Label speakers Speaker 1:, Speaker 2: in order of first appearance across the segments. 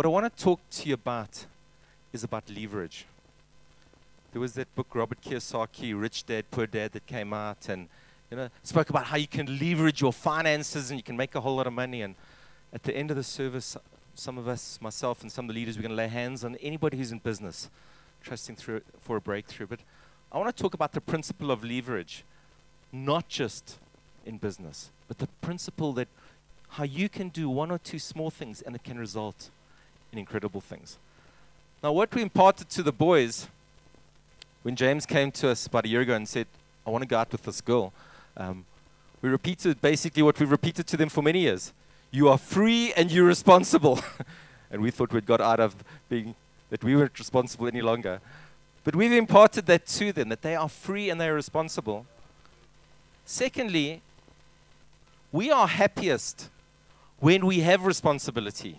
Speaker 1: what I want to talk to you about is about leverage. There was that book, Robert Kiyosaki, Rich Dad, Poor Dad, that came out and you know, spoke about how you can leverage your finances and you can make a whole lot of money. And at the end of the service, some of us, myself and some of the leaders, we're going to lay hands on anybody who's in business, trusting through for a breakthrough. But I want to talk about the principle of leverage, not just in business, but the principle that how you can do one or two small things and it can result in incredible things. Now, what we imparted to the boys when James came to us about a year ago and said, I want to go out with this girl, um, we repeated basically what we've repeated to them for many years. You are free and you're responsible. and we thought we'd got out of being, that we weren't responsible any longer. But we've imparted that to them, that they are free and they are responsible. Secondly, we are happiest when we have responsibility,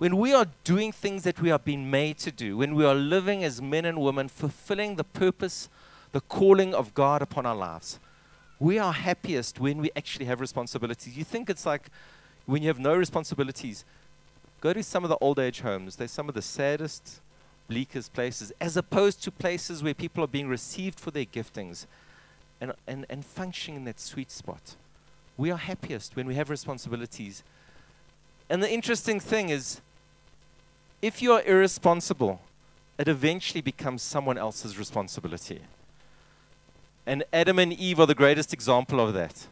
Speaker 1: when we are doing things that we are being made to do, when we are living as men and women, fulfilling the purpose, the calling of God upon our lives. We are happiest when we actually have responsibilities. You think it's like when you have no responsibilities, go to some of the old age homes. They're some of the saddest, bleakest places, as opposed to places where people are being received for their giftings and, and, and functioning in that sweet spot. We are happiest when we have responsibilities. And the interesting thing is, if you are irresponsible, it eventually becomes someone else's responsibility. And Adam and Eve are the greatest example of that.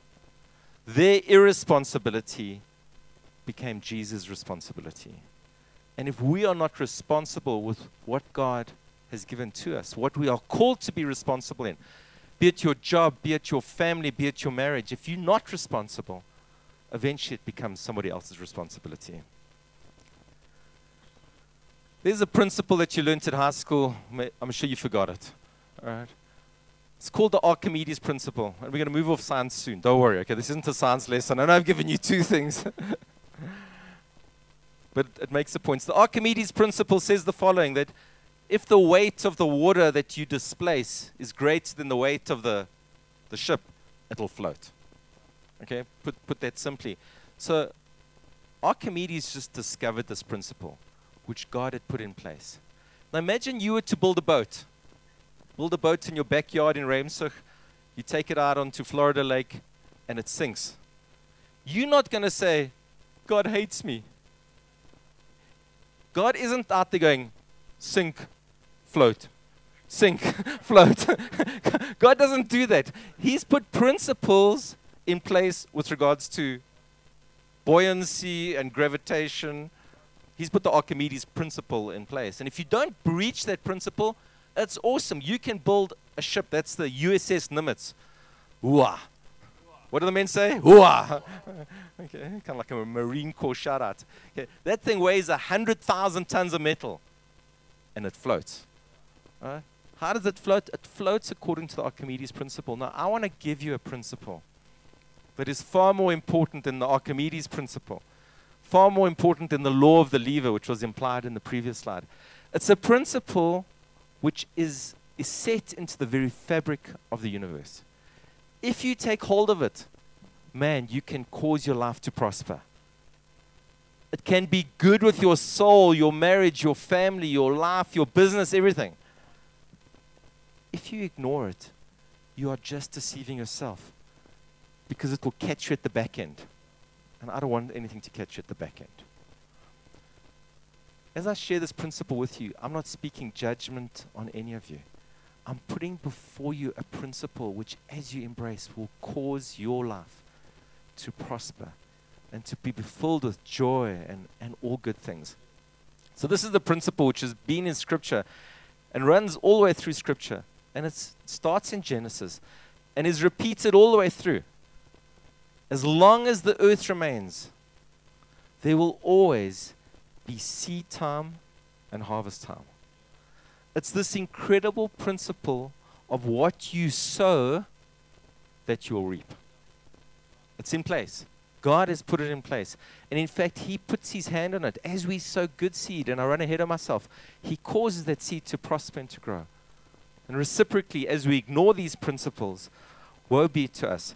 Speaker 1: Their irresponsibility became Jesus' responsibility. And if we are not responsible with what God has given to us, what we are called to be responsible in, be it your job, be it your family, be it your marriage, if you're not responsible, eventually it becomes somebody else's responsibility. There's a principle that you learned at high school. I'm sure you forgot it. All right. It's called the Archimedes principle. And we're going to move off science soon. Don't worry, okay? This isn't a science lesson. I know I've given you two things. but it makes a point. The Archimedes principle says the following that if the weight of the water that you displace is greater than the weight of the, the ship, it'll float. Okay, put, put that simply. So Archimedes just discovered this principle, which God had put in place. Now imagine you were to build a boat. Build a boat in your backyard in Ramshoek. You take it out onto Florida Lake, and it sinks. You're not going to say, God hates me. God isn't out there going, sink, float, sink, float. God doesn't do that. He's put principles in place with regards to buoyancy and gravitation. He's put the Archimedes principle in place. And if you don't breach that principle, it's awesome. You can build a ship. That's the USS Nimitz. Ooh-ah. What do the men say? Ooh-ah. okay, kind of like a Marine Corps shout out. Okay, that thing weighs 100,000 tons of metal and it floats. How does it float? It floats according to the Archimedes principle. Now, I want to give you a principle that is far more important than the Archimedes principle, far more important than the law of the lever, which was implied in the previous slide. It's a principle which is, is set into the very fabric of the universe. If you take hold of it, man, you can cause your life to prosper. It can be good with your soul, your marriage, your family, your life, your business, everything. If you ignore it, you are just deceiving yourself because it will catch you at the back end. And I don't want anything to catch you at the back end. As I share this principle with you, I'm not speaking judgment on any of you. I'm putting before you a principle which, as you embrace, will cause your life to prosper and to be filled with joy and, and all good things. So, this is the principle which has been in Scripture and runs all the way through Scripture. And it starts in Genesis and is repeated all the way through. As long as the earth remains, there will always be seed time and harvest time. It's this incredible principle of what you sow that you will reap. It's in place. God has put it in place. And in fact, He puts His hand on it. As we sow good seed, and I run ahead of myself, He causes that seed to prosper and to grow. And reciprocally, as we ignore these principles, woe be to us.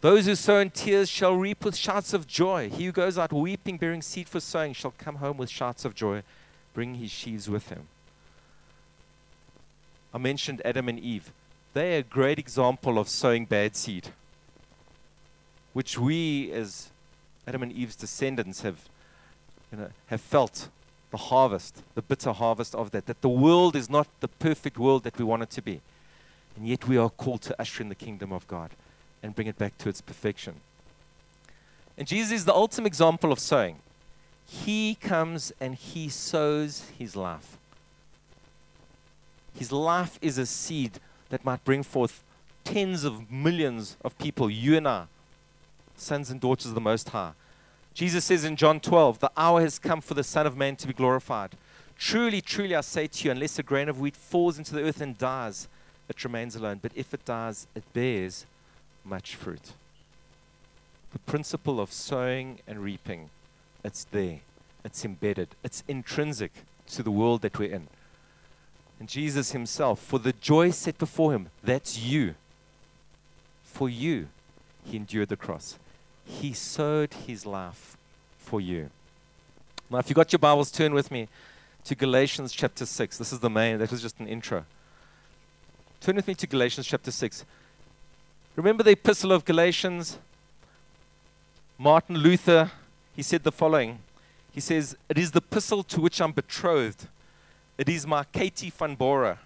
Speaker 1: Those who sow in tears shall reap with shouts of joy. He who goes out weeping, bearing seed for sowing, shall come home with shouts of joy, bringing his sheaves with him. I mentioned Adam and Eve. They are a great example of sowing bad seed, which we, as Adam and Eve's descendants, have, you know, have felt the harvest, the bitter harvest of that. That the world is not the perfect world that we want it to be. And yet we are called to usher in the kingdom of God and bring it back to its perfection. And Jesus is the ultimate example of sowing. He comes and he sows his life. His life is a seed that might bring forth tens of millions of people, you and I, sons and daughters of the Most High. Jesus says in John 12, The hour has come for the Son of Man to be glorified. Truly, truly, I say to you, unless a grain of wheat falls into the earth and dies, it remains alone. But if it dies, it bears much fruit. The principle of sowing and reaping, it's there, it's embedded, it's intrinsic to the world that we're in. And Jesus Himself, for the joy set before Him, that's you. For you, He endured the cross. He sowed His life for you. Now, if you got your Bibles, turn with me to Galatians chapter 6. This is the main, that was just an intro. Turn with me to Galatians chapter 6. Remember the epistle of Galatians? Martin Luther, he said the following. He says, It is the epistle to which I'm betrothed. It is my Katie von Bora.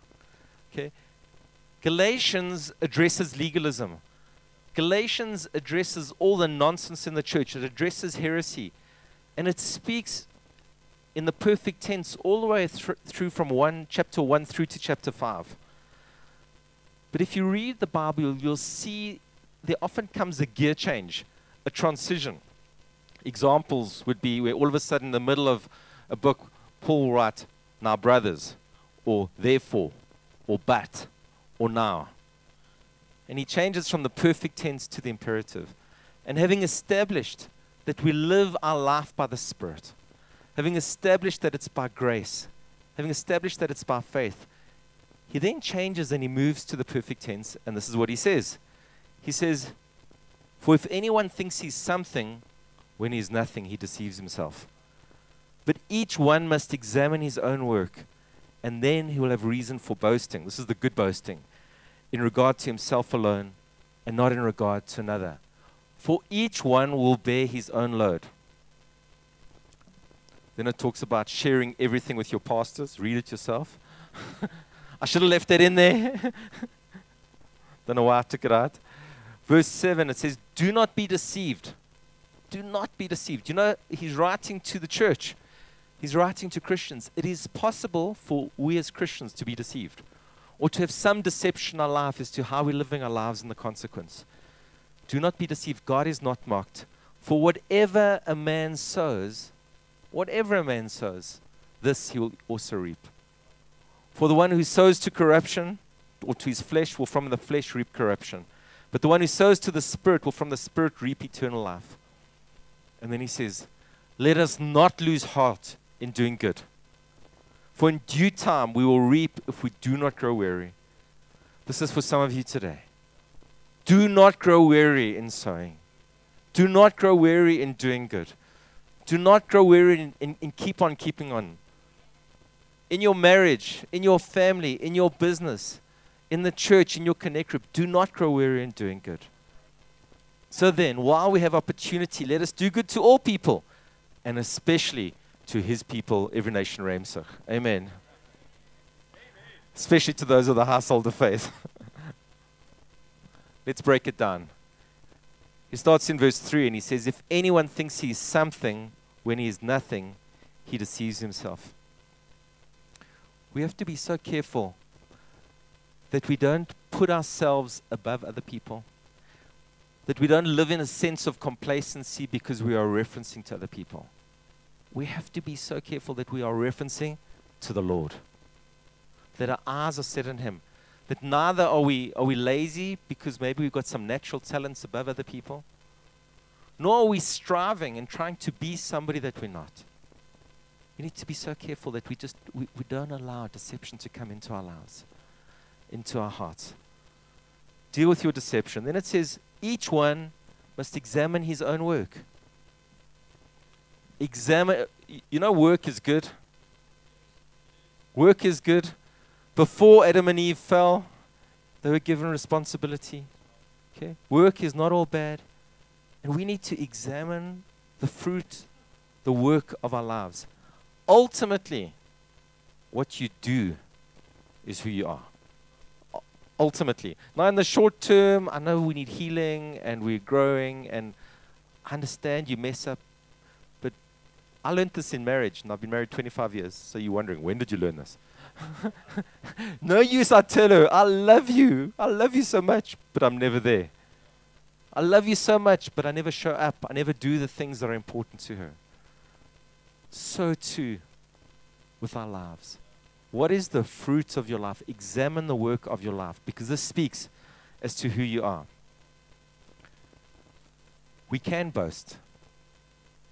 Speaker 1: Okay? Galatians addresses legalism. Galatians addresses all the nonsense in the church. It addresses heresy. And it speaks in the perfect tense all the way thr- through from one chapter 1 through to chapter 5. But if you read the Bible, you'll see there often comes a gear change, a transition. Examples would be where all of a sudden, in the middle of a book, Paul writes, Now, brothers, or therefore, or but, or now. And he changes from the perfect tense to the imperative. And having established that we live our life by the Spirit, having established that it's by grace, having established that it's by faith, he then changes and he moves to the perfect tense, and this is what he says. He says, For if anyone thinks he's something when he's nothing, he deceives himself. But each one must examine his own work, and then he will have reason for boasting. This is the good boasting in regard to himself alone and not in regard to another. For each one will bear his own load. Then it talks about sharing everything with your pastors. Read it yourself. I should have left that in there. Don't know why I took it out. Verse 7, it says, Do not be deceived. Do not be deceived. You know, he's writing to the church, he's writing to Christians. It is possible for we as Christians to be deceived or to have some deception in our life as to how we're living our lives and the consequence. Do not be deceived. God is not mocked. For whatever a man sows, whatever a man sows, this he will also reap. For the one who sows to corruption or to his flesh will from the flesh reap corruption. But the one who sows to the Spirit will from the Spirit reap eternal life. And then he says, Let us not lose heart in doing good. For in due time we will reap if we do not grow weary. This is for some of you today. Do not grow weary in sowing. Do not grow weary in doing good. Do not grow weary in, in, in keep on keeping on in your marriage, in your family, in your business, in the church, in your connect group, do not grow weary in doing good. So then, while we have opportunity, let us do good to all people, and especially to his people, every nation, Ramsach. Amen. Amen. Especially to those of the household of faith. Let's break it down. He starts in verse 3 and he says, If anyone thinks he is something when he is nothing, he deceives himself we have to be so careful that we don't put ourselves above other people, that we don't live in a sense of complacency because we are referencing to other people. We have to be so careful that we are referencing to the Lord, that our eyes are set on Him, that neither are we, are we lazy because maybe we've got some natural talents above other people, nor are we striving and trying to be somebody that we're not. We need to be so careful that we just we, we don't allow deception to come into our lives, into our hearts. Deal with your deception. Then it says, each one must examine his own work. Examine, you know, work is good. Work is good. Before Adam and Eve fell, they were given responsibility. Okay? Work is not all bad. And we need to examine the fruit, the work of our lives. Ultimately, what you do is who you are. Ultimately. Now, in the short term, I know we need healing and we're growing, and I understand you mess up. But I learned this in marriage, and I've been married 25 years. So you're wondering, when did you learn this? no use, I tell her, I love you. I love you so much, but I'm never there. I love you so much, but I never show up. I never do the things that are important to her. So too with our lives. What is the fruit of your life? Examine the work of your life because this speaks as to who you are. We can boast,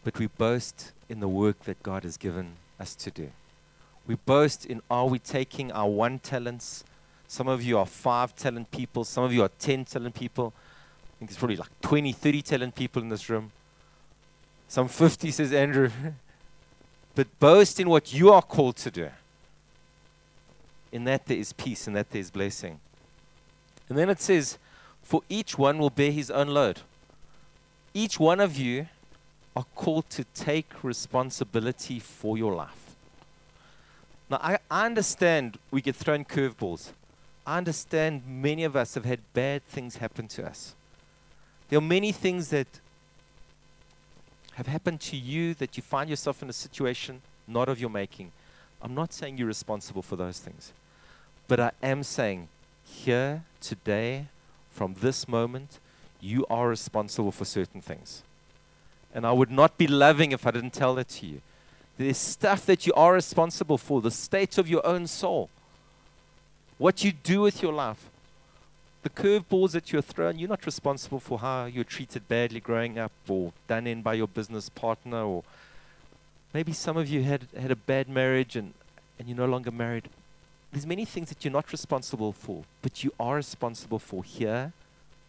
Speaker 1: but we boast in the work that God has given us to do. We boast in are we taking our one talents? Some of you are five talent people, some of you are 10 talent people. I think there's probably like 20, 30 talent people in this room. Some 50, says Andrew. but boast in what you are called to do in that there is peace, in that there is blessing. And then it says, For each one will bear his own load. Each one of you are called to take responsibility for your life. Now, I, I understand we get thrown curveballs. I understand many of us have had bad things happen to us. There are many things that have happened to you that you find yourself in a situation not of your making. I'm not saying you're responsible for those things. But I am saying, here, today, from this moment, you are responsible for certain things. And I would not be loving if I didn't tell that to you. There's stuff that you are responsible for, the state of your own soul, what you do with your life. The curveballs that you're thrown, you're not responsible for how you're treated badly growing up or done in by your business partner or maybe some of you had, had a bad marriage and, and you're no longer married there's many things that you're not responsible for, but you are responsible for here,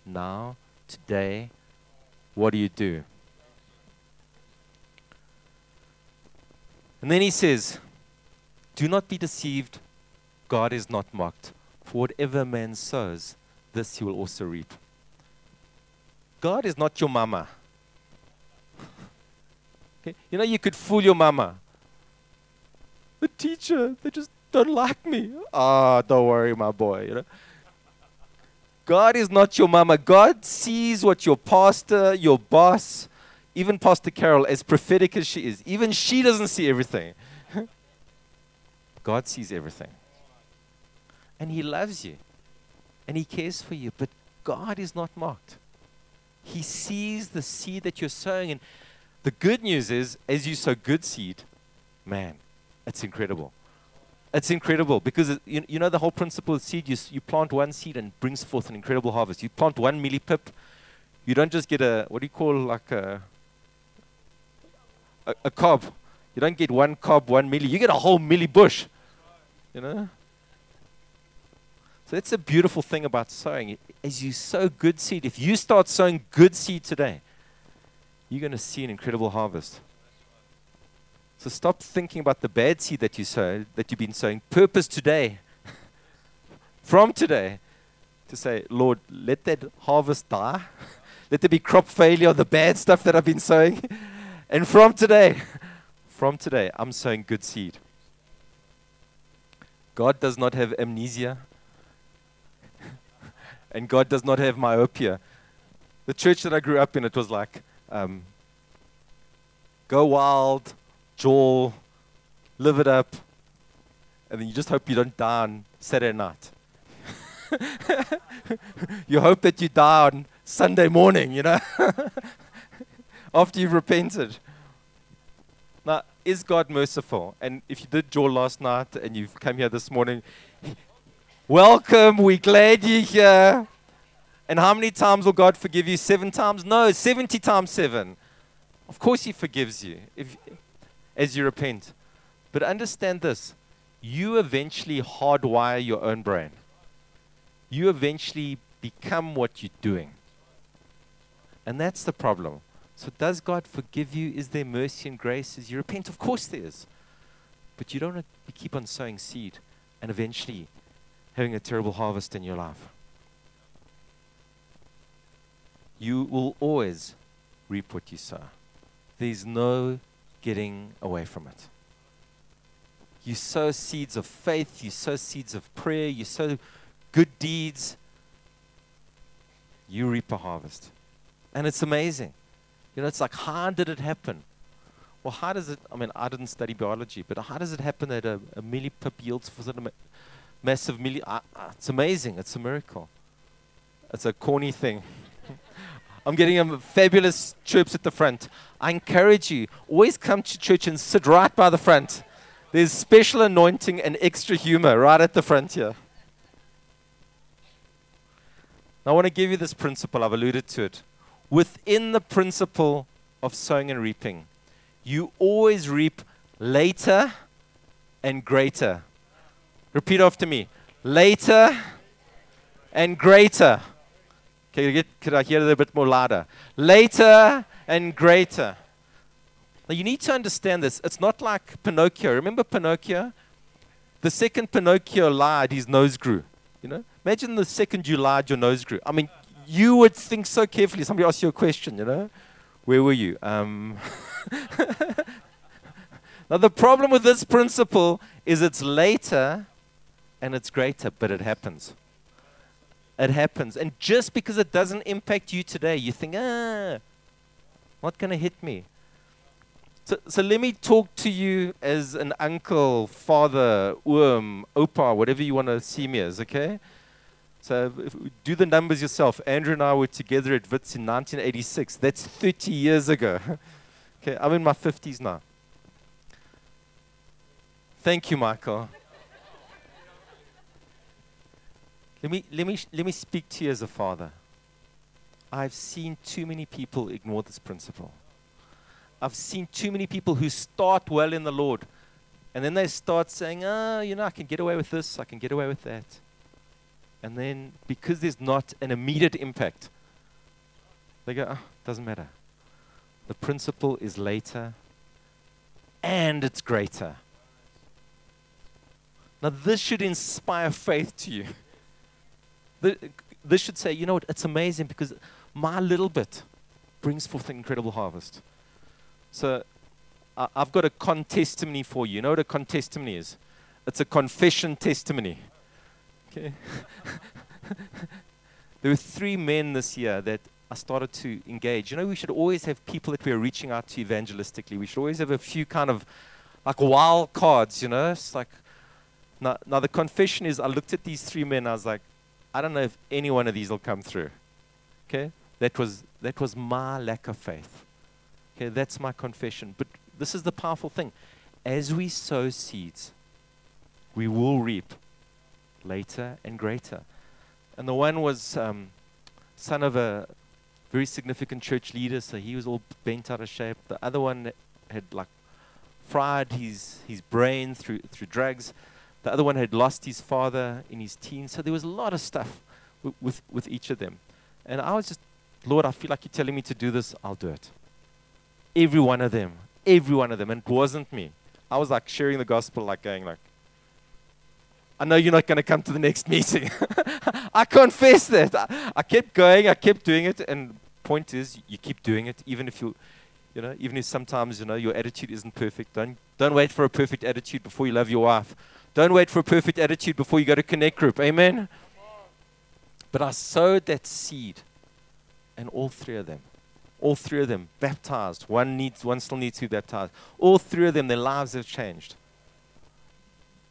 Speaker 1: now, today. What do you do? And then he says, Do not be deceived. God is not mocked. For whatever man sows, this you will also reap. God is not your mama. okay? You know, you could fool your mama. The teacher, they just don't like me. Ah, oh, don't worry, my boy. You know? God is not your mama. God sees what your pastor, your boss, even Pastor Carol, as prophetic as she is, even she doesn't see everything. God sees everything. And He loves you. And He cares for you. But God is not mocked. He sees the seed that you're sowing. And the good news is, as you sow good seed, man, it's incredible. It's incredible because it, you, you know the whole principle of seed. You, you plant one seed and brings forth an incredible harvest. You plant one mieliepip, you don't just get a what do you call like a a, a cob. You don't get one cob, one mielie. You get a whole mielie bush. You know. That's a beautiful thing about sowing. As you sow good seed, if you start sowing good seed today, you're going to see an incredible harvest. So stop thinking about the bad seed that you sowed, that you've been sowing. Purpose today, from today, to say, Lord, let that harvest die. let there be crop failure of the bad stuff that I've been sowing. and from today, from today, I'm sowing good seed. God does not have amnesia. And God does not have myopia. The church that I grew up in, it was like, um, go wild, jol, live it up, and then you just hope you don't die on Saturday night. you hope that you die on Sunday morning, you know, after you've repented. Now, is God merciful? And if you did jol last night and you've come here this morning, welcome, we're glad you're here. And how many times will God forgive you? Seven times? No, 70 times seven. Of course, He forgives you. If, as you repent. But understand this you eventually hardwire your own brain. You eventually become what you're doing. And that's the problem. So, does God forgive you? Is there mercy and grace as you repent? Of course, there is. But you don't want to keep on sowing seed and eventually having a terrible harvest in your life. You will always reap what you sow. There's no getting away from it. You sow seeds of faith, you sow seeds of prayer, you sow good deeds, you reap a harvest. And it's amazing. You know, it's like, how did it happen? Well, how does it, I mean, I didn't study biology, but how does it happen that a, a mieliepip yields for massive mielie? Uh, uh, it's amazing. It's a miracle. It's a corny thing. I'm getting a fabulous chirps at the front. I encourage you, always come to church and sit right by the front. There's special anointing and extra humor right at the front here. Now, I want to give you this principle. I've alluded to it. Within the principle of sowing and reaping, you always reap later and greater. Repeat after me later and greater. Can get, could I hear it a bit more louder? Later and greater. Now you need to understand this. It's not like Pinocchio. Remember Pinocchio? The second Pinocchio lied, his nose grew. You know? Imagine the second you lied, your nose grew. I mean, you would think so carefully. Somebody asks you a question, you know? Where were you? Um now the problem with this principle is it's later and it's greater, but it happens it happens. And just because it doesn't impact you today, you think, ah, not going to hit me. So, so let me talk to you as an uncle, father, um, opa, whatever you want to see me as, okay? So do the numbers yourself. Andrew and I were together at WITS in 1986. That's 30 years ago. okay, I'm in my 50s now. Thank you, Michael. Let me, let, me, let me speak to you as a father. I've seen too many people ignore this principle. I've seen too many people who start well in the Lord and then they start saying, oh, you know, I can get away with this, I can get away with that. And then because there's not an immediate impact, they go, oh, doesn't matter. The principle is later and it's greater. Now, this should inspire faith to you this should say, you know what, it's amazing because my little bit brings forth an incredible harvest. So I've got a con testimony for you. You know what a con testimony is? It's a confession testimony. Okay. there were three men this year that I started to engage. You know, we should always have people that we are reaching out to evangelistically. We should always have a few kind of like wild cards, you know? It's like, now, now the confession is I looked at these three men, I was like, I don't know if any one of these will come through. Okay? That was, that was my lack of faith. Okay, that's my confession. But this is the powerful thing. As we sow seeds, we will reap later and greater. And the one was um, son of a very significant church leader, so he was all bent out of shape. The other one had like fried his, his brain through, through drugs. The other one had lost his father in his teens. So there was a lot of stuff w- with, with each of them. And I was just, Lord, I feel like you're telling me to do this. I'll do it. Every one of them. Every one of them. And it wasn't me. I was like sharing the gospel, like going like, I know you're not going to come to the next meeting. I confess that. I, I kept going. I kept doing it. And point is, you keep doing it, even if you, you know, even if sometimes you know your attitude isn't perfect. Don't don't wait for a perfect attitude before you love your wife. Don't wait for a perfect attitude before you go to Connect Group. Amen? But I sowed that seed, and all three of them, all three of them baptized. One needs, one still needs to be baptized. All three of them, their lives have changed.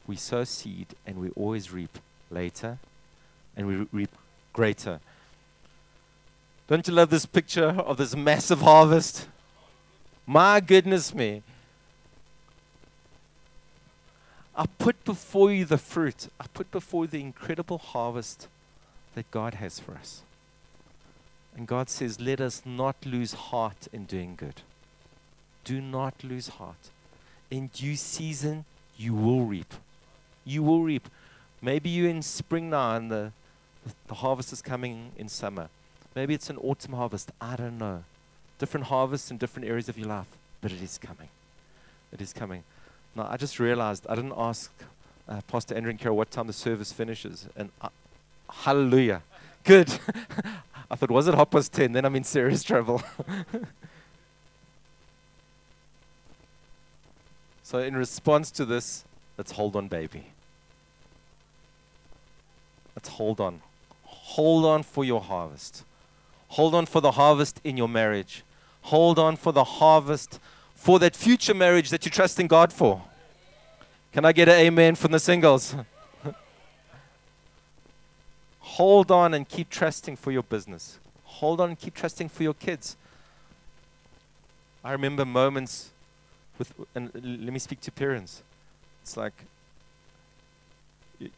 Speaker 1: We sow seed, and we always reap later, and we reap greater. Don't you love this picture of this massive harvest? My goodness me. I put before you the fruit. I put before you the incredible harvest that God has for us. And God says, let us not lose heart in doing good. Do not lose heart. In due season, you will reap. You will reap. Maybe you're in spring now and the, the harvest is coming in summer. Maybe it's an autumn harvest. I don't know. Different harvests in different areas of your life, but it is coming. It is coming. Now, I just realized I didn't ask uh, Pastor Andrew and Carol what time the service finishes. And uh, hallelujah. Good. I thought, was it half past 10? Then I'm in serious trouble. so, in response to this, let's hold on, baby. Let's hold on. Hold on for your harvest. Hold on for the harvest in your marriage. Hold on for the harvest for that future marriage that you trust in God for. Can I get an amen from the singles? Hold on and keep trusting for your business. Hold on and keep trusting for your kids. I remember moments with, and let me speak to parents. It's like,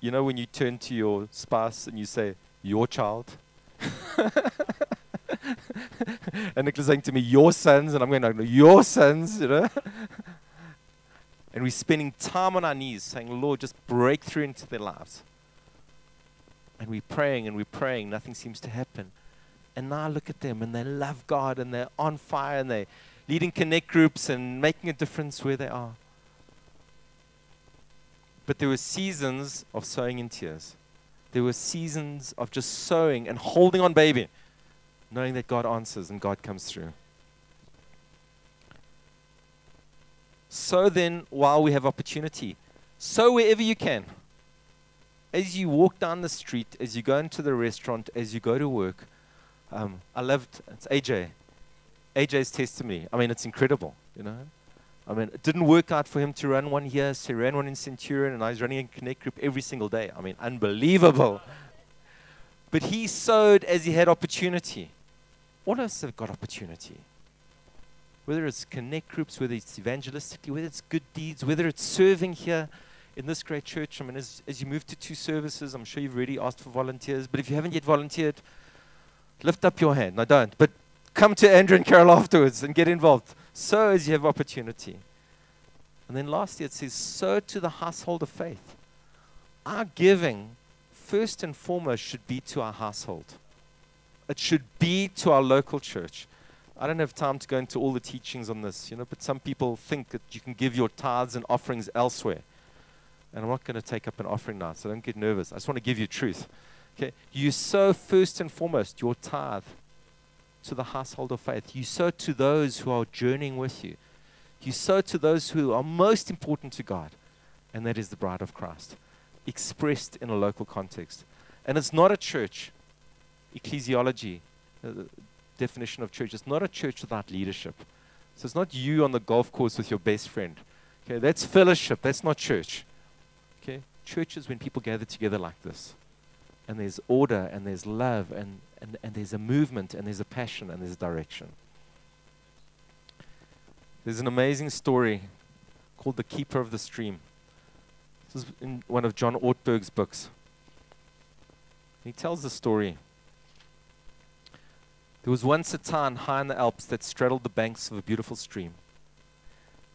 Speaker 1: you know, when you turn to your spouse and you say, Your child. and Nicholas saying to me, Your sons. And I'm going, Your sons, you know. and we're spending time on our knees saying, Lord, just break through into their lives. And we're praying and we're praying, nothing seems to happen. And now I look at them and they love God and they're on fire and they're leading connect groups and making a difference where they are. But there were seasons of sowing in tears. There were seasons of just sowing and holding on, baby, knowing that God answers and God comes through. So then, while we have opportunity, sow wherever you can. As you walk down the street, as you go into the restaurant, as you go to work, um, I loved, it's AJ. AJ's testimony. I mean, it's incredible, you know. I mean, it didn't work out for him to run one here, so he ran one in Centurion, and I was running in Connect Group every single day. I mean, unbelievable. But he sowed as he had opportunity. All of us have got opportunity. Whether it's Connect Groups, whether it's evangelistically, whether it's good deeds, whether it's serving here in this great church. I mean, as, as you move to two services, I'm sure you've already asked for volunteers, but if you haven't yet volunteered, lift up your hand. No, don't. But come to Andrew and Carol afterwards and get involved So as you have opportunity. And then lastly, it says, sow to the household of faith. Our giving, first and foremost, should be to our household. It should be to our local church. I don't have time to go into all the teachings on this, you know, but some people think that you can give your tithes and offerings elsewhere. And I'm not going to take up an offering now, so don't get nervous. I just want to give you truth. Okay? You sow first and foremost your tithe to the household of faith. You sow to those who are journeying with you. You sow to those who are most important to God, and that is the bride of Christ, expressed in a local context. And it's not a church, ecclesiology, uh, definition of church. It's not a church without leadership. So it's not you on the golf course with your best friend. Okay, that's fellowship. That's not church. Okay, church is when people gather together like this, and there's order and there's love and and, and there's a movement and there's a passion and there's a direction. There's an amazing story called The Keeper of the Stream. This is in one of John Ortberg's books. He tells the story. There was once a town high in the Alps that straddled the banks of a beautiful stream.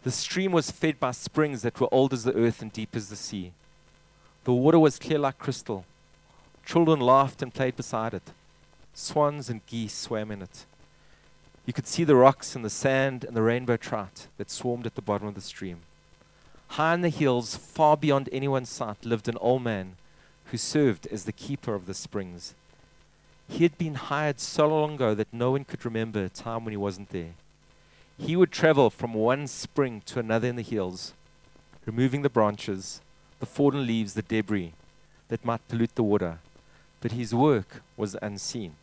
Speaker 1: The stream was fed by springs that were old as the earth and deep as the sea. The water was clear like crystal. Children laughed and played beside it. Swans and geese swam in it. You could see the rocks and the sand and the rainbow trout that swarmed at the bottom of the stream. High in the hills, far beyond anyone's sight, lived an old man who served as the keeper of the springs. He had been hired so long ago that no one could remember a time when he wasn't there. He would travel from one spring to another in the hills, removing the branches, the fallen leaves, the debris that might pollute the water. But his work was unseen.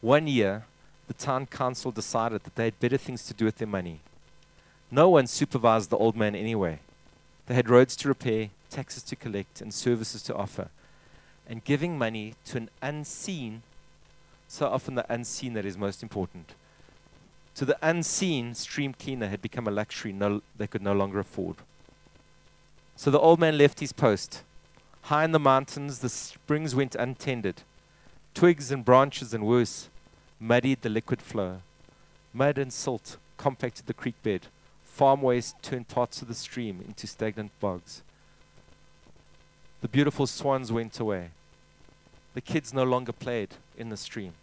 Speaker 1: One year, the town council decided that they had better things to do with their money. No one supervised the old man anyway. They had roads to repair, taxes to collect, and services to offer. And giving money to an unseen, so often the unseen that is most important, to the unseen stream cleaner had become a luxury no, they could no longer afford. So the old man left his post. High in the mountains, the springs went untended. Twigs and branches and worse muddied the liquid flow. Mud and silt compacted the creek bed. Farm waste turned parts of the stream into stagnant bogs. The beautiful swans went away. The kids no longer played in the stream.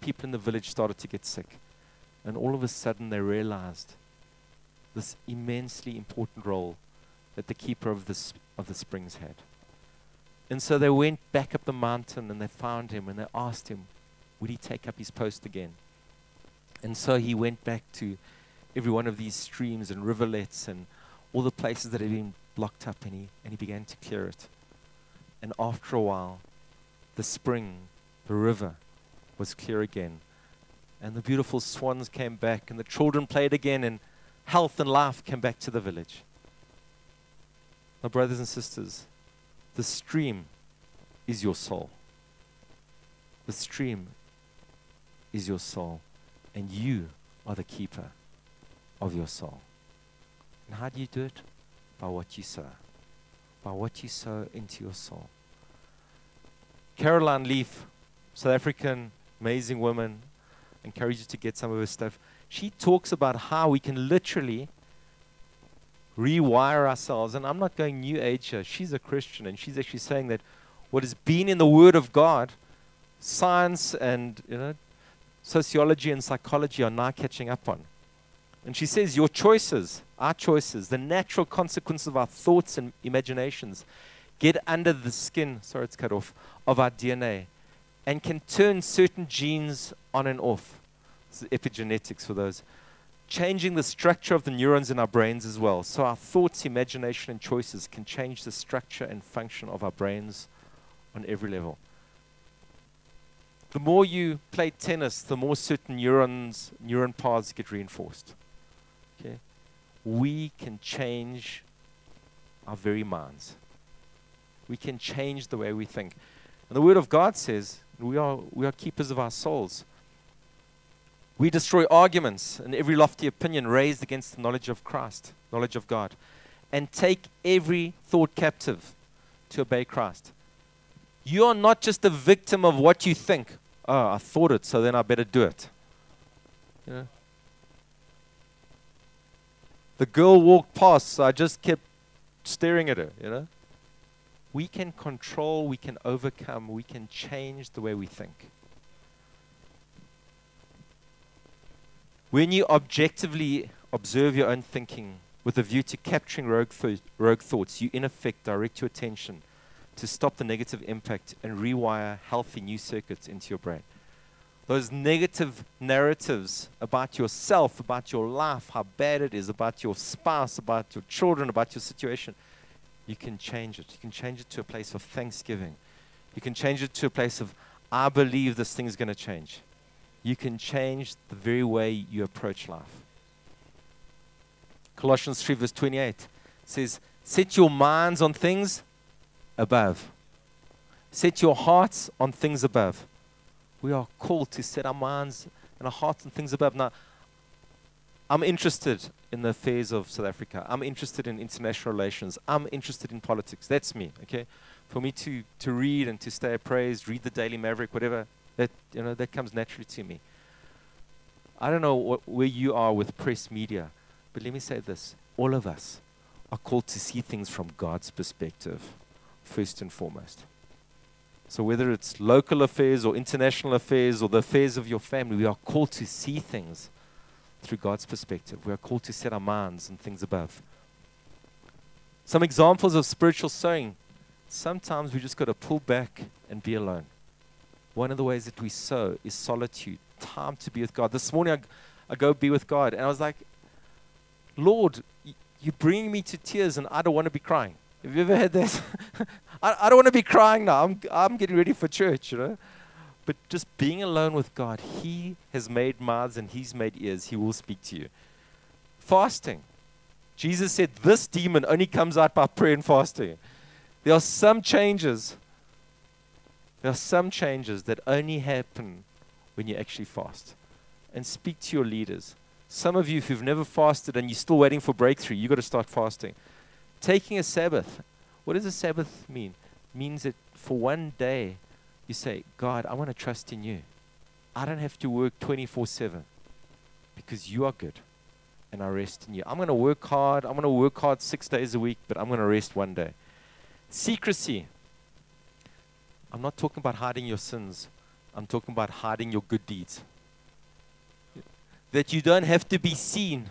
Speaker 1: People in the village started to get sick. And all of a sudden, they realized this immensely important role that the keeper of the, sp- of the springs had. And so they went back up the mountain and they found him and they asked him, would he take up his post again? And so he went back to every one of these streams and rivulets and all the places that had been blocked up and he, and he began to clear it. And after a while, the spring, the river, was clear again. And the beautiful swans came back and the children played again and health and life came back to the village. My brothers and sisters, the stream is your soul. The stream is your soul, and you are the keeper of your soul. And how do you do it? By what you sow. By what you sow into your soul. Caroline Leaf, South African, amazing woman, encourage you to get some of her stuff. She talks about how we can literally rewire ourselves. And I'm not going new age here. She's a Christian, and she's actually saying that what has been in the Word of God, science and you know, sociology and psychology are now catching up on. And she says, Your choices, our choices, the natural consequence of our thoughts and imaginations get under the skin, sorry, it's cut off, of our DNA and can turn certain genes on and off. This is epigenetics for those. Changing the structure of the neurons in our brains as well. So our thoughts, imagination, and choices can change the structure and function of our brains on every level the more you play tennis, the more certain neurons, neuron paths get reinforced. Okay? We can change our very minds. We can change the way we think. And the Word of God says we are, we are keepers of our souls. We destroy arguments and every lofty opinion raised against the knowledge of Christ, knowledge of God, and take every thought captive to obey Christ. You are not just a victim of what you think. Oh, I thought it, so then I better do it. You know? The girl walked past, so I just kept staring at her, you know? We can control, we can overcome, we can change the way we think. When you objectively observe your own thinking with a view to capturing rogue, th- rogue thoughts, you in effect direct your attention to stop the negative impact and rewire healthy new circuits into your brain. Those negative narratives about yourself, about your life, how bad it is, about your spouse, about your children, about your situation, you can change it. You can change it to a place of thanksgiving. You can change it to a place of, I believe this thing is going to change. You can change the very way you approach life. Colossians 3, verse 28 says, Set your minds on things above. Set your hearts on things above. We are called to set our minds and our hearts on things above. Now, I'm interested in the affairs of South Africa. I'm interested in international relations. I'm interested in politics. That's me, okay? For me to, to read and to stay appraised, read the Daily Maverick, whatever, that, you know, that comes naturally to me. I don't know where you are with press media, but let me say this. All of us are called to see things from God's perspective first and foremost. So, whether it's local affairs or international affairs or the affairs of your family, we are called to see things through God's perspective. We are called to set our minds on things above. Some examples of spiritual sowing. Sometimes we just got to pull back and be alone. One of the ways that we sow is solitude, time to be with God. This morning I, I go be with God, and I was like, Lord, you're bringing me to tears, and I don't want to be crying. Have you ever had that? I, I don't want to be crying now. I'm, I'm getting ready for church, you know. But just being alone with God, He has made mouths and He's made ears. He will speak to you. Fasting. Jesus said this demon only comes out by prayer and fasting. There are some changes. There are some changes that only happen when you actually fast. And speak to your leaders. Some of you, if you've never fasted and you're still waiting for breakthrough, you've got to start fasting. Taking a Sabbath. What does a Sabbath mean? It means that for one day, you say, God, I want to trust in you. I don't have to work 24 7 because you are good and I rest in you. I'm going to work hard. I'm going to work hard six days a week, but I'm going to rest one day. Secrecy. I'm not talking about hiding your sins, I'm talking about hiding your good deeds. That you don't have to be seen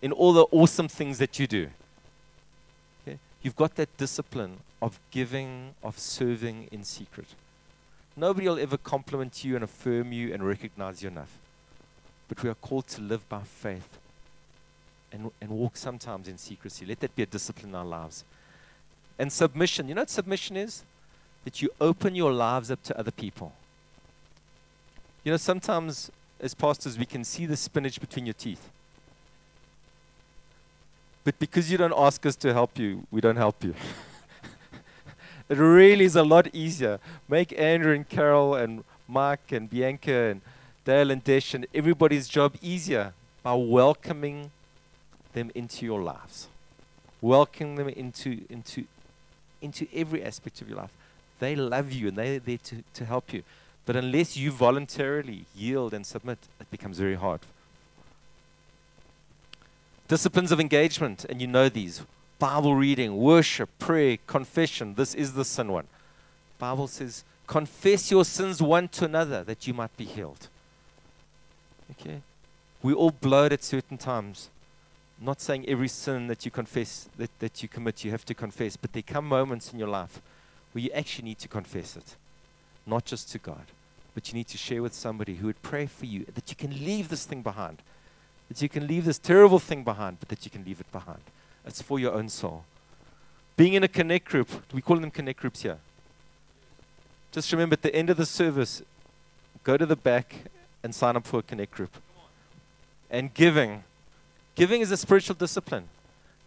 Speaker 1: in all the awesome things that you do. You've got that discipline of giving, of serving in secret. Nobody will ever compliment you and affirm you and recognize you enough. But we are called to live by faith and, and walk sometimes in secrecy. Let that be a discipline in our lives. And submission. You know what submission is? That you open your lives up to other people. You know, sometimes as pastors, we can see the spinach between your teeth. But because you don't ask us to help you, we don't help you. it really is a lot easier. Make Andrew and Carol and Mark and Bianca and Dale and Desh and everybody's job easier by welcoming them into your lives. Welcoming them into, into, into every aspect of your life. They love you and they're there to, to help you. But unless you voluntarily yield and submit, it becomes very hard. Disciplines of engagement, and you know these Bible reading, worship, prayer, confession. This is the sin one. Bible says, confess your sins one to another that you might be healed. Okay? We all blow it at certain times. not saying every sin that you confess, that, that you commit, you have to confess, but there come moments in your life where you actually need to confess it not just to God, but you need to share with somebody who would pray for you that you can leave this thing behind, that you can leave this terrible thing behind, but that you can leave it behind. It's for your own soul. Being in a connect group, we call them connect groups here. Just remember at the end of the service, go to the back and sign up for a connect group. And giving. Giving is a spiritual discipline.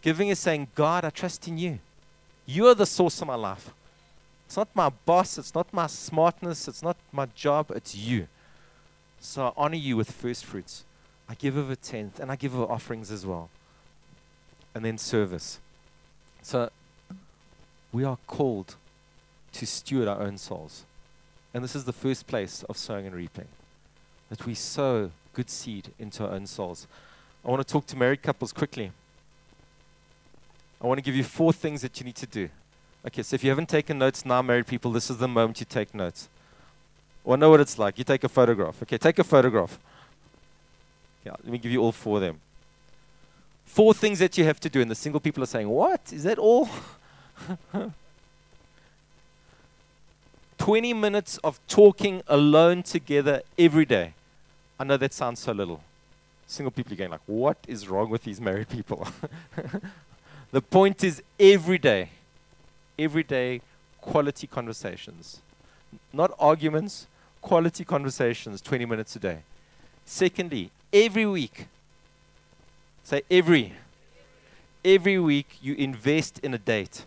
Speaker 1: Giving is saying, God, I trust in you. You are the source of my life. It's not my boss, it's not my smartness, it's not my job, it's you. So I honor you with first fruits. I give of a tenth and I give of offerings as well. And then service. So we are called to steward our own souls. And this is the first place of sowing and reaping. That we sow good seed into our own souls. I want to talk to married couples quickly. I want to give you four things that you need to do. Okay, so if you haven't taken notes now, married people, this is the moment you take notes. Or know what it's like. You take a photograph. Okay, take a photograph. Yeah, let me give you all four of them. Four things that you have to do, and the single people are saying, What? Is that all? 20 minutes of talking alone together every day. I know that sounds so little. Single people are going like, what is wrong with these married people? the point is every day everyday quality conversations. Not arguments, quality conversations 20 minutes a day. Secondly, every week, say every, every week you invest in a date.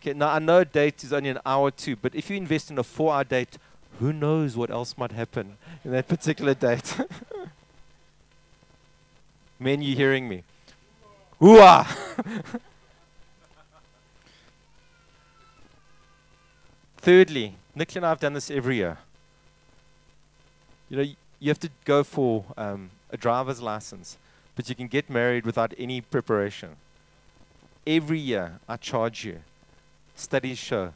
Speaker 1: Okay, now I know a date is only an hour or two, but if you invest in a four hour date, who knows what else might happen in that particular date? Men, you hearing me? Hooah! Thirdly, Nicola and I have done this every year. You know, you have to go for um, a driver's license, but you can get married without any preparation. Every year, I charge you. Studies show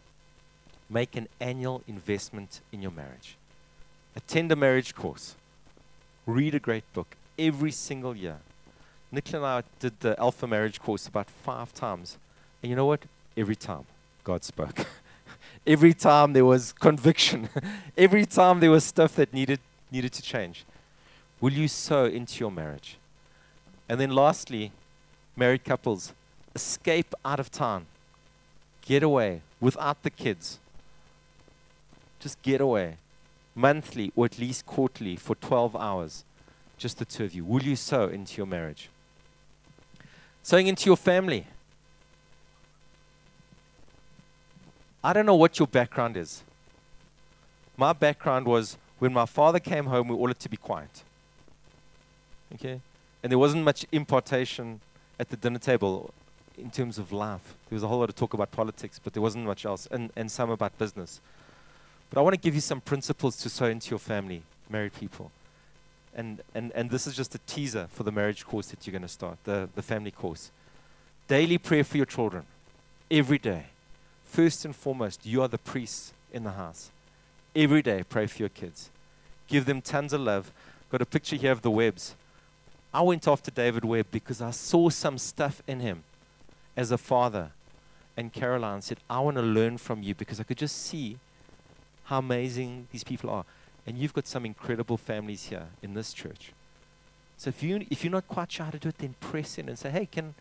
Speaker 1: make an annual investment in your marriage. Attend a marriage course. Read a great book every single year. Nicola and I did the Alpha Marriage course about five times. And you know what? Every time, God spoke. Every time there was conviction. Every time there was stuff that needed, needed to change. Will you sow into your marriage? And then lastly, married couples, escape out of town. Get away without the kids. Just get away. Monthly or at least quarterly for 12 hours. Just the two of you. Will you sow into your marriage? Sowing into your family. I don't know what your background is. My background was when my father came home, we all had to be quiet. Okay? And there wasn't much impartation at the dinner table in terms of life. There was a whole lot of talk about politics, but there wasn't much else, and, and some about business. But I want to give you some principles to sow into your family, married people. And, and, and this is just a teaser for the marriage course that you're going to start, the, the family course. Daily prayer for your children, every day. First and foremost, you are the priest in the house. Every day, pray for your kids. Give them tons of love. Got a picture here of the Webbs. I went after David Webb because I saw some stuff in him as a father. And Caroline said, I want to learn from you because I could just see how amazing these people are. And you've got some incredible families here in this church. So if you if you're not quite sure how to do it, then press in and say, Hey, can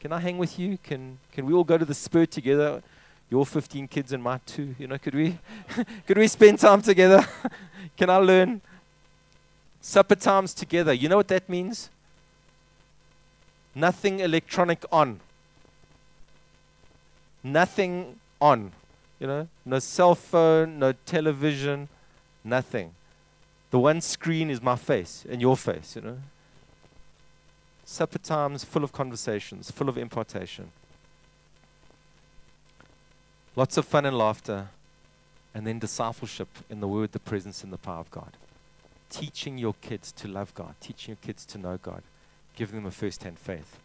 Speaker 1: can I hang with you? Can can we all go to the Spur together? Your 15 kids and my two, you know, could we could we spend time together? can I learn? Supper times together. You know what that means? Nothing electronic on. Nothing on. You know, no cell phone, no television, nothing. The one screen is my face and your face, you know. Supper times full of conversations, full of impartation. Lots of fun and laughter, and then discipleship in the word, the presence, and the power of God. Teaching your kids to love God, teaching your kids to know God, giving them a first hand faith.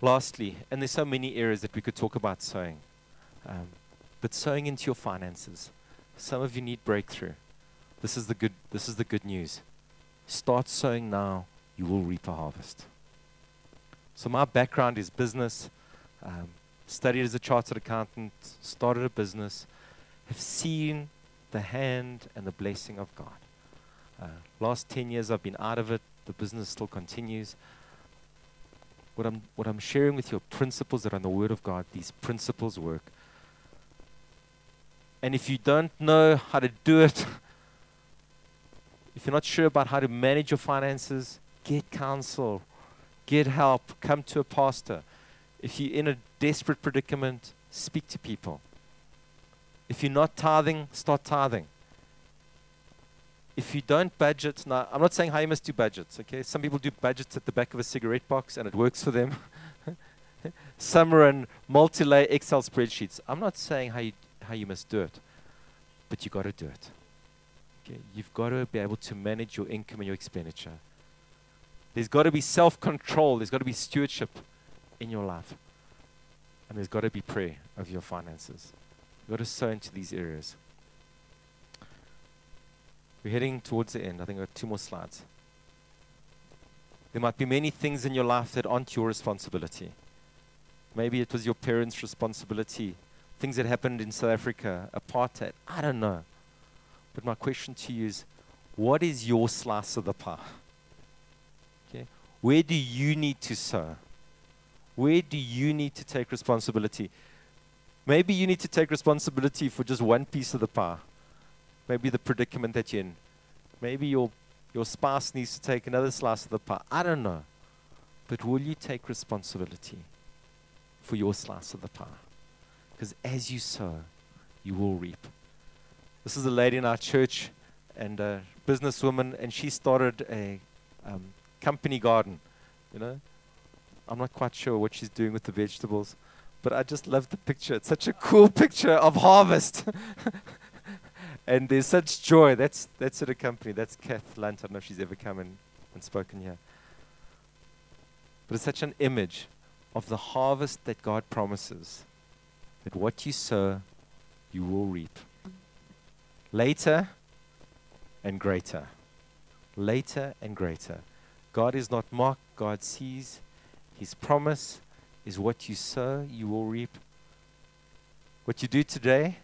Speaker 1: Lastly, and there's so many areas that we could talk about sowing, um, but sowing into your finances. Some of you need breakthrough. This is the good. This is the good news. Start sowing now. You will reap a harvest. So my background is business. Um, studied as a chartered accountant. Started a business. Have seen the hand and the blessing of God. Uh, last 10 years I've been out of it. The business still continues what I'm, what I'm sharing with you are principles that are in the Word of God. These principles work. And if you don't know how to do it, if you're not sure about how to manage your finances, get counsel, get help, come to a pastor. If you're in a desperate predicament, speak to people. If you're not tithing, start tithing if you don't budget, now I'm not saying how you must do budgets, okay? Some people do budgets at the back of a cigarette box and it works for them. Some are in multi-layer Excel spreadsheets. I'm not saying how you, how you must do it, but you got to do it. Okay? You've got to be able to manage your income and your expenditure. There's got to be self-control. There's got to be stewardship in your life. And there's got to be prayer of your finances. You've got to sow into these areas. We're heading towards the end. I think I've got two more slides. There might be many things in your life that aren't your responsibility. Maybe it was your parents' responsibility. Things that happened in South Africa, apartheid. I don't know. But my question to you is what is your slice of the pie? Okay? Where do you need to sow? Where do you need to take responsibility? Maybe you need to take responsibility for just one piece of the pie maybe the predicament that you're in. Maybe your, your spouse needs to take another slice of the pie. I don't know. But will you take responsibility for your slice of the pie? Because as you sow, you will reap. This is a lady in our church and a businesswoman, and she started a um, company garden. You know, I'm not quite sure what she's doing with the vegetables, but I just love the picture. It's such a cool picture of harvest. and there's such joy. That's that's at a company. That's Kath Lunt. I don't know if she's ever come and, and spoken here. But it's such an image of the harvest that God promises. That what you sow, you will reap. Later and greater. Later and greater. God is not mocked, God sees. His promise is what you sow, you will reap. What you do today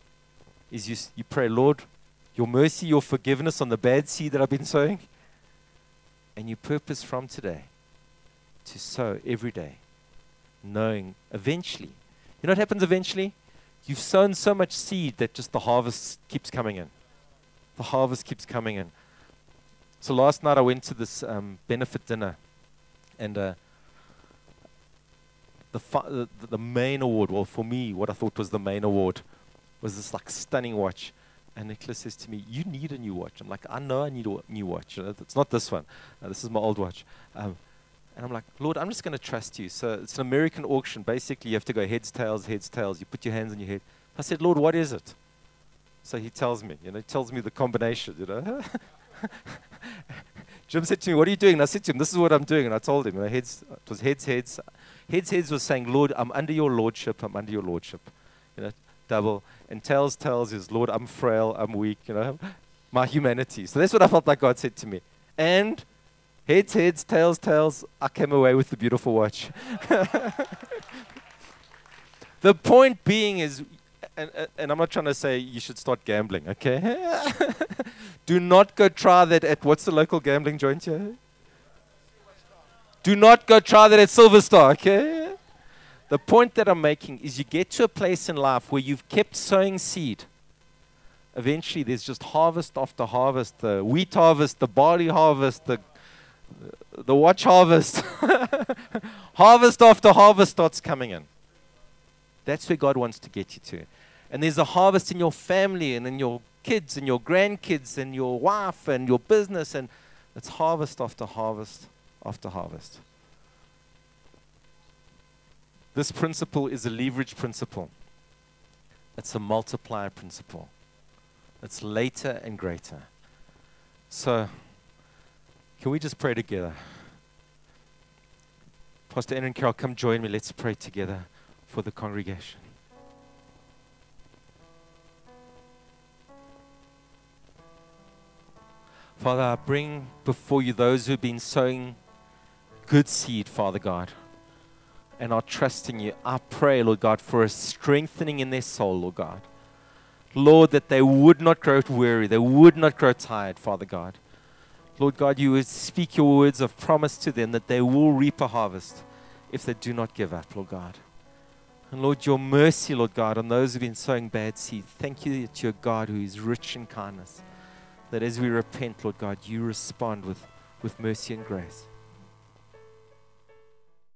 Speaker 1: is you, you pray, Lord, your mercy, your forgiveness on the bad seed that I've been sowing. And you purpose from today to sow every day, knowing eventually. You know what happens eventually? You've sown so much seed that just the harvest keeps coming in. The harvest keeps coming in. So last night I went to this um, benefit dinner, and uh, the, fi- the the main award, well for me, what I thought was the main award, was this like stunning watch. And Nicola says to me, You need a new watch. I'm like, I know I need a new watch. It's not this one. Uh, this is my old watch. Um, and I'm like, Lord, I'm just going to trust you. So it's an American auction. Basically, you have to go heads, tails, heads, tails. You put your hands on your head. I said, Lord, what is it? So he tells me, you know, he tells me the combination, you know. Jim said to me, What are you doing? And I said to him, This is what I'm doing. And I told him, you know, heads, it was heads, heads. Heads, heads was saying, Lord, I'm under your lordship. I'm under your lordship. You know, double. And tells, tails is, Lord, I'm frail, I'm weak, you know, my humanity. So that's what I felt like God said to me. And heads, heads, tails, tails, I came away with the beautiful watch. the point being is, and, and I'm not trying to say you should start gambling, okay? Do not go try that at what's the local gambling joint here? Do not go try that at Silver Star, okay? The point that I'm making is you get to a place in life where you've kept sowing seed. Eventually, there's just harvest after harvest the wheat harvest, the barley harvest, the, the watch harvest. harvest after harvest starts coming in. That's where God wants to get you to. And there's a harvest in your family and in your kids and your grandkids and your wife and your business. And it's harvest after harvest after harvest. This principle is a leverage principle. It's a multiplier principle. It's later and greater. So, can we just pray together? Pastor Aaron Carol, come join me. Let's pray together for the congregation. Father, I bring before you those who've been sowing good seed, Father God, and are trusting you. I pray, Lord God, for a strengthening in their soul, Lord God. Lord, that they would not grow weary, they would not grow tired, Father God. Lord God, you would speak your words of promise to them that they will reap a harvest if they do not give up, Lord God. And Lord, your mercy, Lord God, on those who've been sowing bad seed. Thank you that you're God who is rich in kindness. That as we repent, Lord God, you respond with, with mercy and grace.